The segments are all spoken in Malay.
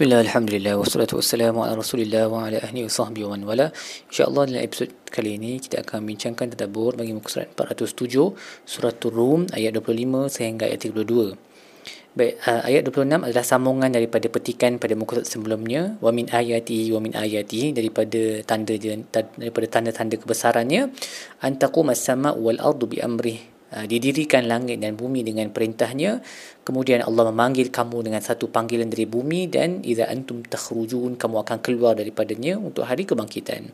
Bismillah, Alhamdulillah, wassalatu wassalamu ala rasulillah wa ala ahli wa sahbihi wa wala. InsyaAllah dalam episod kali ini kita akan bincangkan tadabur bagi muka surat 407 Surat Rum ayat 25 sehingga ayat 32 Baik, uh, ayat 26 adalah sambungan daripada petikan pada muka surat sebelumnya Wa min ayati wa min ayati daripada tanda daripada tanda-tanda kebesarannya Antakum as-sama' wal ardu bi amrih didirikan langit dan bumi dengan perintahnya. Kemudian Allah memanggil kamu dengan satu panggilan dari bumi dan idza antum takhrujun kamu akan keluar daripadanya untuk hari kebangkitan.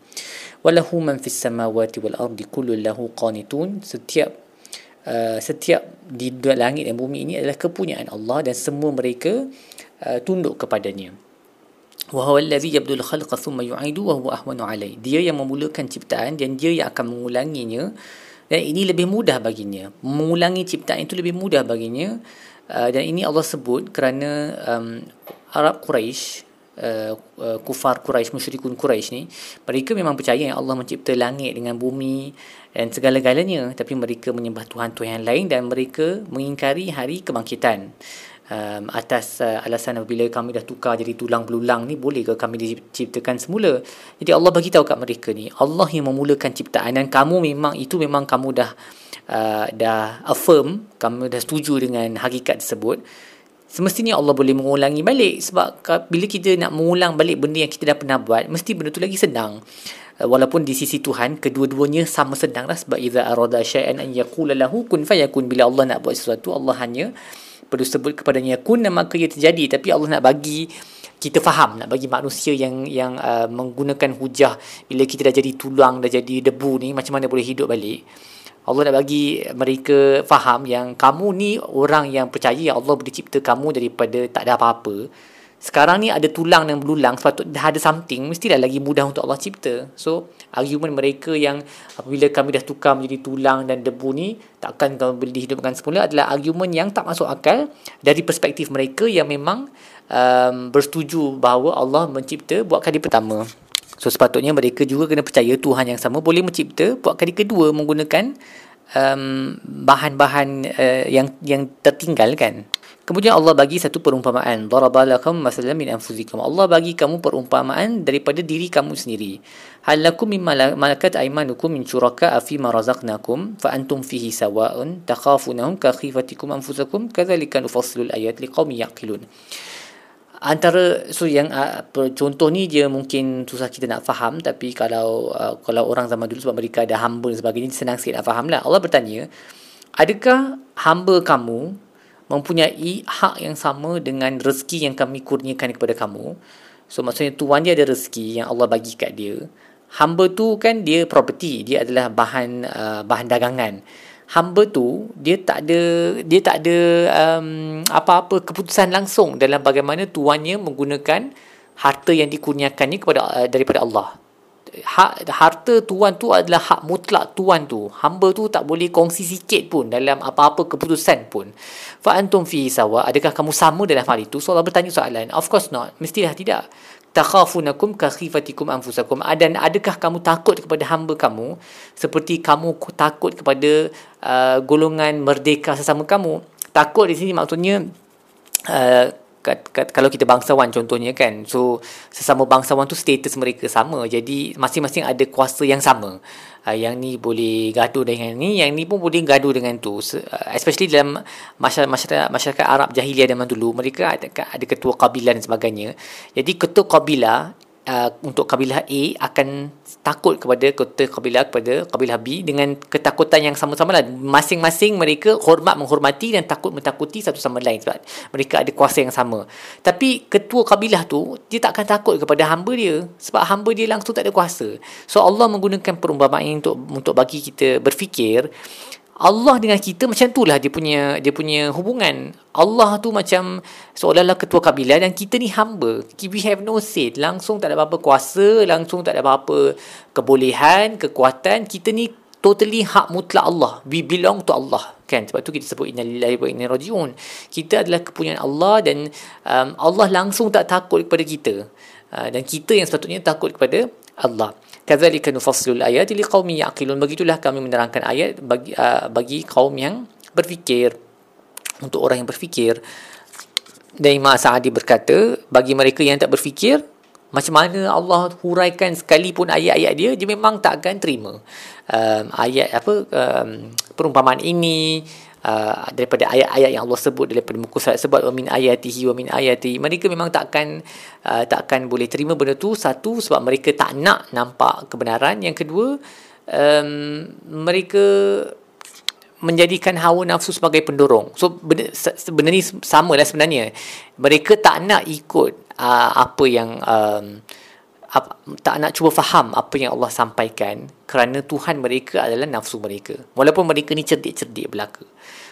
Walahu man fis samawati wal ardi kullu lahu qanitun. Setiap uh, setiap di langit dan bumi ini adalah kepunyaan Allah dan semua mereka uh, tunduk kepadanya. Wa huwa allazi yabdul khalqa thumma yu'idu wa huwa ahwanu dia yang memulakan ciptaan dan dia yang akan mengulanginya dan ini lebih mudah baginya. Mengulangi ciptaan itu lebih mudah baginya. Uh, dan ini Allah sebut kerana um, Arab Quraisy uh, uh, kufar Quraisy musyrikun Quraisy ni mereka memang percaya yang Allah mencipta langit dengan bumi dan segala-galanya. Tapi mereka menyembah tuhan-tuhan yang lain dan mereka mengingkari hari kebangkitan um, atas uh, alasan apabila kami dah tukar jadi tulang belulang ni boleh ke kami diciptakan semula? Jadi Allah bagi tahu kat mereka ni Allah yang memulakan ciptaan dan kamu memang itu memang kamu dah uh, dah affirm kamu dah setuju dengan hakikat tersebut. Semestinya Allah boleh mengulangi balik sebab bila kita nak mengulang balik benda yang kita dah pernah buat mesti benda tu lagi senang. Uh, walaupun di sisi Tuhan kedua-duanya sama senang lah sebab iza arada syai'an an yaqula lahu kun fayakun. Bila Allah nak buat sesuatu Allah hanya perlu sebut kepadanya kun maka ia terjadi tapi Allah nak bagi kita faham nak bagi manusia yang yang uh, menggunakan hujah bila kita dah jadi tulang dah jadi debu ni macam mana boleh hidup balik? Allah nak bagi mereka faham yang kamu ni orang yang percaya Allah boleh cipta kamu daripada tak ada apa-apa sekarang ni ada tulang dan belulang sepatutnya dah ada something mestilah lagi mudah untuk Allah cipta. So argument mereka yang apabila kami dah tukar menjadi tulang dan debu ni takkan kami boleh dihidupkan semula adalah argument yang tak masuk akal dari perspektif mereka yang memang um, bersetuju bahawa Allah mencipta buat kali pertama. So sepatutnya mereka juga kena percaya Tuhan yang sama boleh mencipta buat kali kedua menggunakan um, bahan-bahan uh, yang yang tertinggal kan Kemudian Allah bagi satu perumpamaan. Darabalakum masalan min anfusikum. Allah bagi kamu perumpamaan daripada diri kamu sendiri. Hal lakum mimma malakat aymanukum min syuraka fi ma razaqnakum fa antum fihi sawa'un takhafunahum ka khifatikum anfusakum kadzalika nufassilu al-ayat liqaumin yaqilun. Antara so yang uh, contoh ni dia mungkin susah kita nak faham tapi kalau uh, kalau orang zaman dulu sebab mereka ada hamba dan sebagainya senang sikit nak faham lah. Allah bertanya, adakah hamba kamu mempunyai hak yang sama dengan rezeki yang kami kurniakan kepada kamu. So maksudnya tuan dia ada rezeki yang Allah bagi kat dia. Hamba tu kan dia property, dia adalah bahan uh, bahan dagangan. Hamba tu dia tak ada dia tak ada um, apa-apa keputusan langsung dalam bagaimana tuannya menggunakan harta yang dikurniakannya kepada uh, daripada Allah hak harta tuan tu adalah hak mutlak tuan tu. Hamba tu tak boleh kongsi sikit pun dalam apa-apa keputusan pun. Fa antum fi sawa adakah kamu sama dalam hal itu? So Allah bertanya soalan of course not. Mestilah tidak. Takhafunakum ka khifatikum anfusakum. Dan adakah kamu takut kepada hamba kamu seperti kamu takut kepada uh, golongan merdeka sesama kamu? Takut di sini maksudnya uh, kat, kat, kalau kita bangsawan contohnya kan so sesama bangsawan tu status mereka sama. Jadi masing-masing ada kuasa yang sama. Uh, yang ni boleh gaduh dengan ni yang ni pun boleh gaduh dengan tu. Uh, especially dalam masyarakat, masyarakat masyarakat Arab jahiliah zaman dulu mereka ada, ada ketua kabilah dan sebagainya. Jadi ketua kabilah uh, untuk kabilah A akan takut kepada kota kabilah kepada kabilah B dengan ketakutan yang sama-sama lah. Masing-masing mereka hormat menghormati dan takut mentakuti satu sama lain sebab mereka ada kuasa yang sama. Tapi ketua kabilah tu dia tak akan takut kepada hamba dia sebab hamba dia langsung tak ada kuasa. So Allah menggunakan perumpamaan untuk untuk bagi kita berfikir Allah dengan kita macam itulah dia punya dia punya hubungan. Allah tu macam seolah-olah ketua kabilah dan kita ni hamba. We have no say. Langsung tak ada apa-apa kuasa, langsung tak ada apa-apa kebolehan, kekuatan. Kita ni totally hak mutlak Allah. We belong to Allah. Kan? Sebab tu kita sebut innalillahi wa inna rajiun. Kita adalah kepunyaan Allah dan um, Allah langsung tak takut kepada kita. Uh, dan kita yang sepatutnya takut kepada Allah. Kadzalika nufassilul ayati liqaumin yaqilun. Begitulah kami menerangkan ayat bagi uh, bagi kaum yang berfikir. Untuk orang yang berfikir. Dan Imam Sa'adi berkata, bagi mereka yang tak berfikir, macam mana Allah huraikan sekalipun ayat-ayat dia, dia memang tak akan terima. Um, ayat apa um, perumpamaan ini, uh, daripada ayat-ayat yang Allah sebut daripada muka surat sebut wa min ayatihi wa min ayati mereka memang takkan uh, takkan boleh terima benda tu. Satu sebab mereka tak nak nampak kebenaran. Yang kedua um, mereka menjadikan hawa nafsu sebagai pendorong. So benda, benda ni sama lah sebenarnya. Mereka tak nak ikut uh, apa yang um, ap, tak nak cuba faham apa yang Allah sampaikan kerana Tuhan mereka adalah nafsu mereka. Walaupun mereka ni cerdik-cerdik belaka.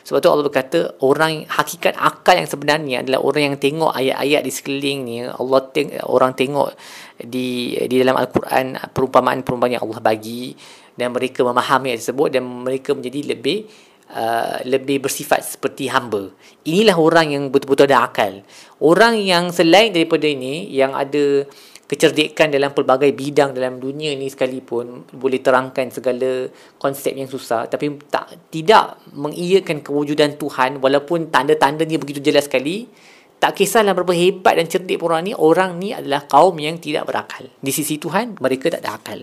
Sebab tu Allah berkata orang hakikat akal yang sebenarnya adalah orang yang tengok ayat-ayat di sekeliling ni Allah teng- orang tengok di di dalam al-Quran perumpamaan-perumpamaan yang Allah bagi. Dan mereka memahami ayat tersebut dan mereka menjadi lebih uh, lebih bersifat seperti hamba. Inilah orang yang betul-betul ada akal. Orang yang selain daripada ini yang ada kecerdikan dalam pelbagai bidang dalam dunia ni sekalipun boleh terangkan segala konsep yang susah tapi tak tidak mengiyakan kewujudan Tuhan walaupun tanda-tandanya begitu jelas sekali tak kisahlah berapa hebat dan cerdik orang ni orang ni adalah kaum yang tidak berakal di sisi Tuhan mereka tak ada akal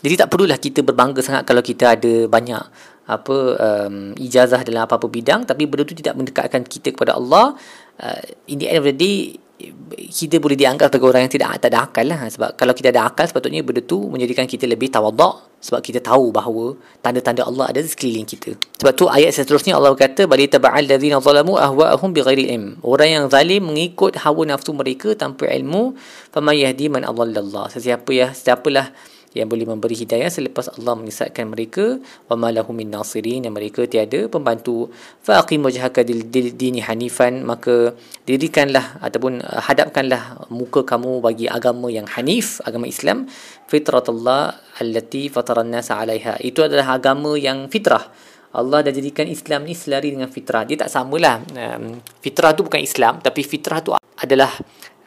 jadi tak perlulah kita berbangga sangat kalau kita ada banyak apa um, ijazah dalam apa-apa bidang tapi benda tu tidak mendekatkan kita kepada Allah uh, in the end of the day kita boleh dianggap sebagai orang yang tidak tak ada akal lah. Sebab kalau kita ada akal sepatutnya benda tu menjadikan kita lebih tawaduk sebab kita tahu bahawa tanda-tanda Allah ada di sekeliling kita. Sebab tu ayat seterusnya Allah berkata bali taba'al ladzina zalamu ahwa'ahum bighairi ilm. Orang yang zalim mengikut hawa nafsu mereka tanpa ilmu famay yahdi man adallallah sesiapa ya siapalah yang boleh memberi hidayah selepas Allah menyesatkan mereka wa malahu min nasirin yang mereka tiada pembantu fa aqim wajhaka dini hanifan maka dirikanlah ataupun uh, hadapkanlah muka kamu bagi agama yang hanif agama Islam fitratullah allati fataran nas 'alaiha itu adalah agama yang fitrah Allah dah jadikan Islam ni selari dengan fitrah. Dia tak samalah. Um, fitrah tu bukan Islam. Tapi fitrah tu adalah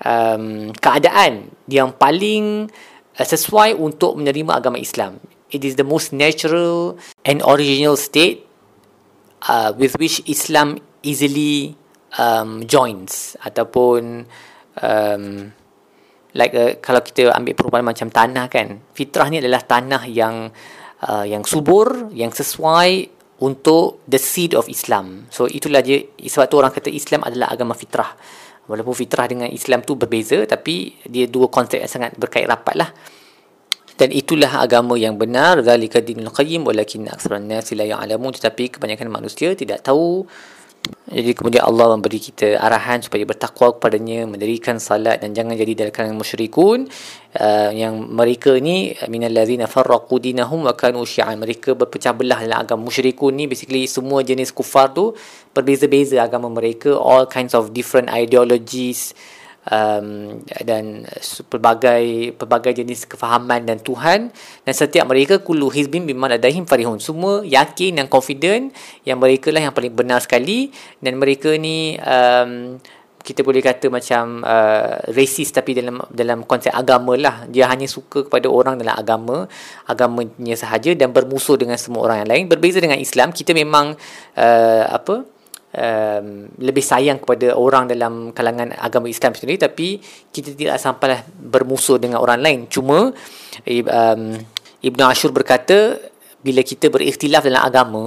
um, keadaan yang paling Uh, sesuai untuk menerima agama Islam. It is the most natural and original state uh, with which Islam easily um, joins ataupun um, like uh, kalau kita ambil perumpamaan macam tanah kan fitrah ni adalah tanah yang uh, yang subur yang sesuai untuk the seed of Islam so itulah dia sebab tu orang kata Islam adalah agama fitrah walaupun fitrah dengan Islam tu berbeza tapi dia dua konsep yang sangat berkait rapat lah. Dan itulah agama yang benar. Zalika dinul qayyim walakin aktsaran nasi la ya'lamun. Tetapi kebanyakan manusia tidak tahu jadi kemudian Allah memberi kita arahan supaya bertakwa kepadanya mendirikan salat dan jangan jadi dari kalangan musyrikun. Uh, yang mereka ni minal ladzina farraqu dinahum wa kanu syi'an. Mereka berpecah belah dalam agama musyrikun ni. Basically semua jenis kufar tu berbeza-beza agama mereka. All kinds of different ideologies um, dan pelbagai pelbagai jenis kefahaman dan Tuhan. Dan setiap mereka kullu hizbin biman adahim farihun. Semua yakin dan confident yang mereka lah yang paling benar sekali. Dan mereka ni um, kita boleh kata macam uh, racist tapi dalam dalam konsep agama lah. Dia hanya suka kepada orang dalam agama agamanya sahaja dan bermusuh dengan semua orang yang lain. Berbeza dengan Islam kita memang uh, apa um, lebih sayang kepada orang dalam kalangan agama Islam sendiri. Tapi kita tidak sampailah bermusuh dengan orang lain. Cuma um, Ibn Ashur berkata bila kita berikhtilaf dalam agama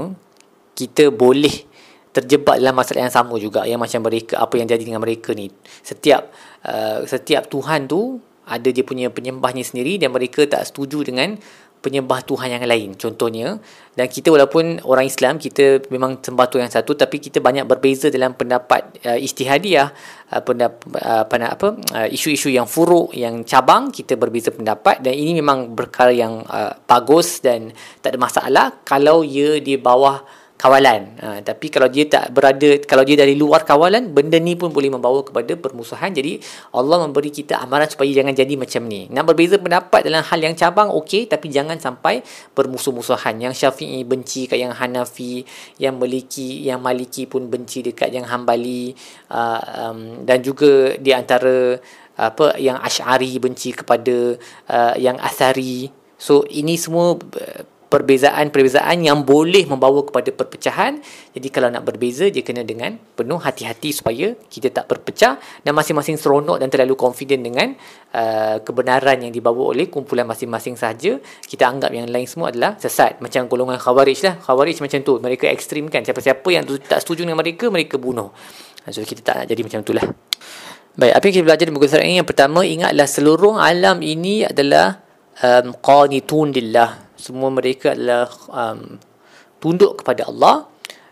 kita boleh terjebak dalam masalah yang sama juga. Yang macam mereka apa yang jadi dengan mereka ni. Setiap uh, setiap Tuhan tu ada dia punya penyembahnya sendiri dan mereka tak setuju dengan penyembah Tuhan yang lain contohnya. Dan kita walaupun orang Islam kita memang sembah Tuhan yang satu tapi kita banyak berbeza dalam pendapat uh, ijtihadiah uh, pendapat uh, apa uh, isu-isu yang furuk yang cabang kita berbeza pendapat. Dan ini memang perkara yang uh, bagus dan tak ada masalah. Kalau ia di bawah kawalan. Ha, tapi kalau dia tak berada, kalau dia dari luar kawalan, benda ni pun boleh membawa kepada permusuhan. Jadi Allah memberi kita amaran supaya jangan jadi macam ni. Nak berbeza pendapat dalam hal yang cabang, okey. Tapi jangan sampai bermusuh-musuhan. Yang syafi'i benci kat yang Hanafi, yang Maliki, yang Maliki pun benci dekat yang Hambali. Uh, um, dan juga di antara apa yang Ash'ari benci kepada uh, yang Athari. So ini semua perbezaan-perbezaan yang boleh membawa kepada perpecahan. Jadi kalau nak berbeza dia kena dengan penuh hati-hati supaya kita tak berpecah dan masing-masing seronok dan terlalu confident dengan uh, kebenaran yang dibawa oleh kumpulan masing-masing saja. Kita anggap yang lain semua adalah sesat macam golongan khawarij lah. Khawarij macam tu. Mereka ekstrim kan. Siapa-siapa yang tak setuju dengan mereka mereka bunuh. So kita tak nak jadi macam itulah. Baik, apa yang kita belajar di buku surat ini? Yang pertama, ingatlah seluruh alam ini adalah um, qanitun lillah. Semua mereka adalah um, tunduk kepada Allah.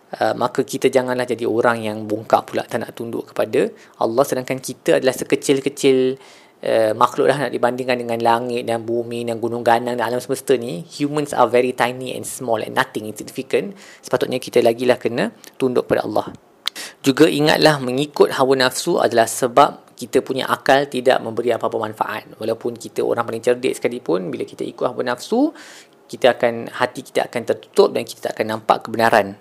Uh, maka kita janganlah jadi orang yang bongkak pula tak nak tunduk kepada Allah sedangkan kita adalah sekecil-kecil uh, makhluk lah nak dibandingkan dengan langit dan bumi dan gunung ganang dan alam semesta ni humans are very tiny and small and nothing insignificant sepatutnya kita lagi lah kena tunduk kepada Allah juga ingatlah mengikut hawa nafsu adalah sebab kita punya akal tidak memberi apa-apa manfaat. Walaupun kita orang paling cerdik sekalipun, bila kita ikut hawa nafsu, kita akan hati kita akan tertutup dan kita tak akan nampak kebenaran.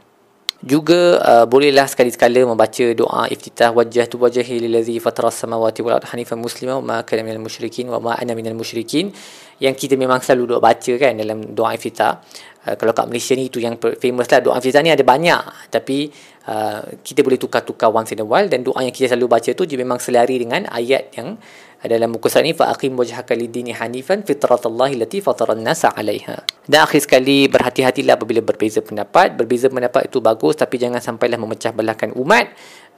Juga uh, bolehlah sekali-sekala membaca doa iftitah wajah tu wajhi lillazi fatara samawati wal ardi hanifan muslima wa ma kana minal musyrikin wa ma ana minal musyrikin. Yang kita memang selalu duk baca kan dalam doa iftitah. Uh, kalau kat Malaysia ni itu yang famous lah doa iftitah ni ada banyak. Tapi uh, kita boleh tukar-tukar once in a while dan doa yang kita selalu baca tu dia memang selari dengan ayat yang dalam buku surat ni fa aqim wajhaka lid-dini hanifan fitratallahi allati fatara an-nasa 'alaiha. Dan akhir sekali berhati-hatilah apabila berbeza pendapat. Berbeza pendapat itu bagus tapi jangan sampailah memecah belahkan umat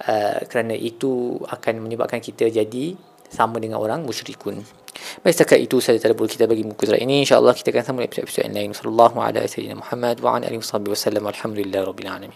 uh, kerana itu akan menyebabkan kita jadi sama dengan orang musyrikun. Baik setakat itu saja tadabbur kita bagi muka surat ini. Insya-Allah kita akan sambung episod-episod yang lain. Sallallahu alaihi wasallam Muhammad wa ala alihi wasallam. Alhamdulillah rabbil alamin.